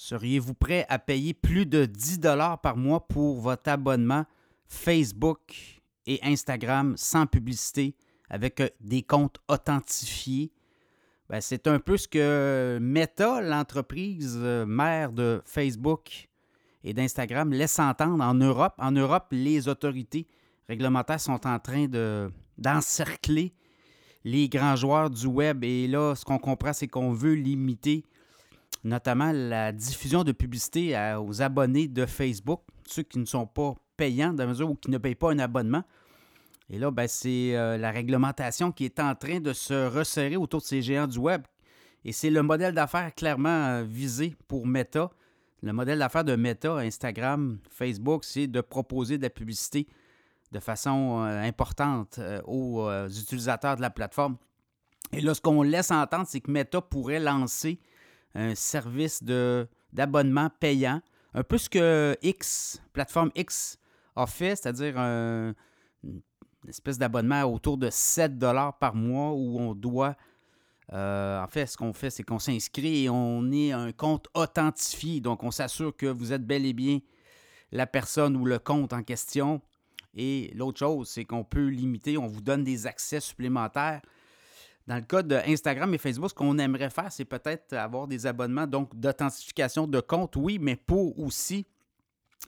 Seriez-vous prêt à payer plus de 10 dollars par mois pour votre abonnement Facebook et Instagram sans publicité avec euh, des comptes authentifiés? Ben, c'est un peu ce que Meta, l'entreprise euh, mère de Facebook et d'Instagram, laisse entendre en Europe. En Europe, les autorités réglementaires sont en train de, d'encercler les grands joueurs du web. Et là, ce qu'on comprend, c'est qu'on veut limiter notamment la diffusion de publicité aux abonnés de Facebook, ceux qui ne sont pas payants de mesure ou qui ne payent pas un abonnement. Et là, ben, c'est euh, la réglementation qui est en train de se resserrer autour de ces géants du web. Et c'est le modèle d'affaires clairement euh, visé pour Meta. Le modèle d'affaires de Meta, Instagram, Facebook, c'est de proposer de la publicité de façon euh, importante aux utilisateurs de la plateforme. Et là, ce qu'on laisse entendre, c'est que Meta pourrait lancer un service d'abonnement payant, un peu ce que X, plateforme X, a fait, c'est-à-dire une espèce d'abonnement autour de 7 dollars par mois où on doit euh, en fait, ce qu'on fait, c'est qu'on s'inscrit et on est un compte authentifié. Donc, on s'assure que vous êtes bel et bien la personne ou le compte en question. Et l'autre chose, c'est qu'on peut limiter, on vous donne des accès supplémentaires dans le cas d'Instagram et Facebook, ce qu'on aimerait faire, c'est peut-être avoir des abonnements donc d'authentification de compte, oui, mais pour aussi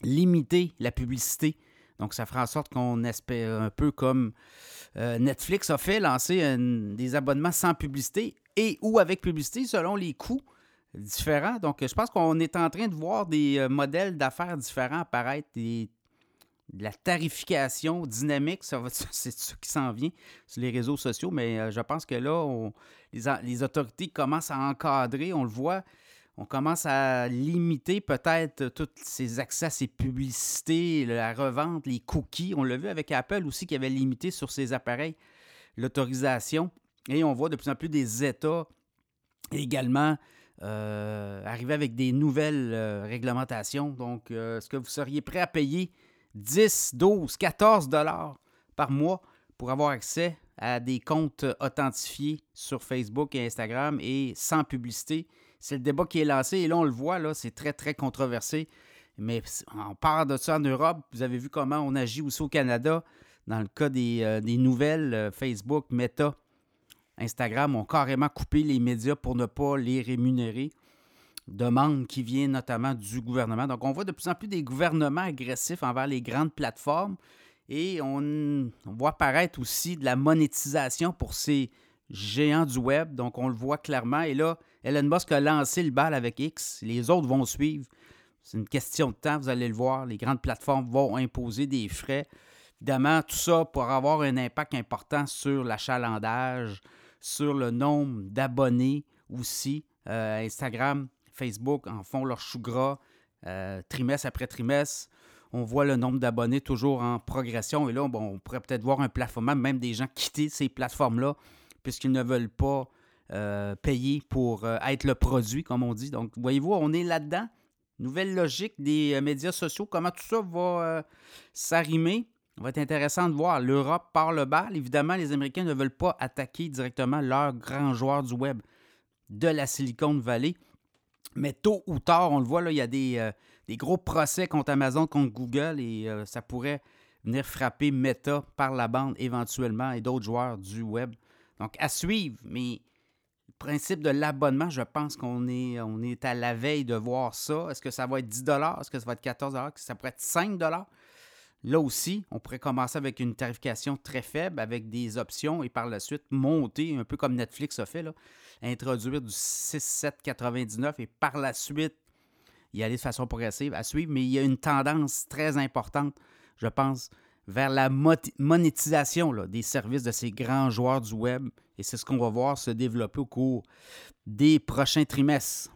limiter la publicité. Donc, ça fera en sorte qu'on espère un peu comme euh, Netflix a fait, lancer des abonnements sans publicité et ou avec publicité selon les coûts différents. Donc, je pense qu'on est en train de voir des euh, modèles d'affaires différents apparaître, de la tarification dynamique, c'est ce qui s'en vient sur les réseaux sociaux, mais euh, je pense que là, les, autorités commencent à encadrer, on le voit, on commence à limiter peut-être tous ces accès à ces publicités, la revente, les cookies. On l'a vu avec Apple aussi qui avait limité sur ses appareils l'autorisation. Et on voit de plus en plus des États également euh, arriver avec des nouvelles euh, réglementations. Donc, est-ce que vous seriez prêt à payer 10, 12, 14 dollars par mois pour avoir accès à des comptes authentifiés sur Facebook et Instagram et sans publicité. C'est le débat qui est lancé et là, on le voit, là, c'est très, très controversé. Mais on part de ça en Europe. Vous avez vu comment on agit aussi au Canada. Dans le cas des, euh, nouvelles, euh, Facebook, Meta, Instagram ont carrément coupé les médias pour ne pas les rémunérer demande qui vient notamment du gouvernement. Donc, on voit de plus en plus des gouvernements agressifs envers les grandes plateformes et on, voit apparaître aussi de la monétisation pour ces géants du web. Donc, on le voit clairement. Et là, Elon Musk a lancé le bal avec X. Les autres vont suivre. C'est une question de temps, vous allez le voir. Les grandes plateformes vont imposer des frais. Évidemment, tout ça pour avoir un impact important sur l'achalandage, sur le nombre d'abonnés aussi. Euh, Instagram Facebook en font leur chou gras euh, trimestre après trimestre. On voit le nombre d'abonnés toujours en progression. Et là, on pourrait peut-être voir un plafonnement, même des gens quitter ces plateformes-là, puisqu'ils ne veulent pas euh, payer pour euh, être le produit, comme on dit. Donc, voyez-vous, on est là-dedans. Nouvelle logique des médias sociaux, comment tout ça va s'arrimer? Ça va être intéressant de voir. L'Europe part le bal. Évidemment, les Américains ne veulent pas attaquer directement leurs grands joueurs du web de la Silicon Valley. Mais tôt ou tard, on le voit, là, il y a des, euh, gros procès contre Amazon, contre Google, et euh, ça pourrait venir frapper Meta par la bande éventuellement et d'autres joueurs du web. Donc, à suivre, mais le principe de l'abonnement, je pense qu'on est, à la veille de voir ça. Est-ce que ça va être 10 Est-ce que ça va être 14 Est-ce que ça pourrait être 5 Là aussi, on pourrait commencer avec une tarification très faible, avec des options, et par la suite monter, un peu comme Netflix a fait, introduire du 6,799 et par la suite y aller de façon progressive à suivre. Mais il y a une tendance très importante, je pense, vers la monétisation des services de ces grands joueurs du web. Et c'est ce qu'on va voir se développer au cours des prochains trimestres.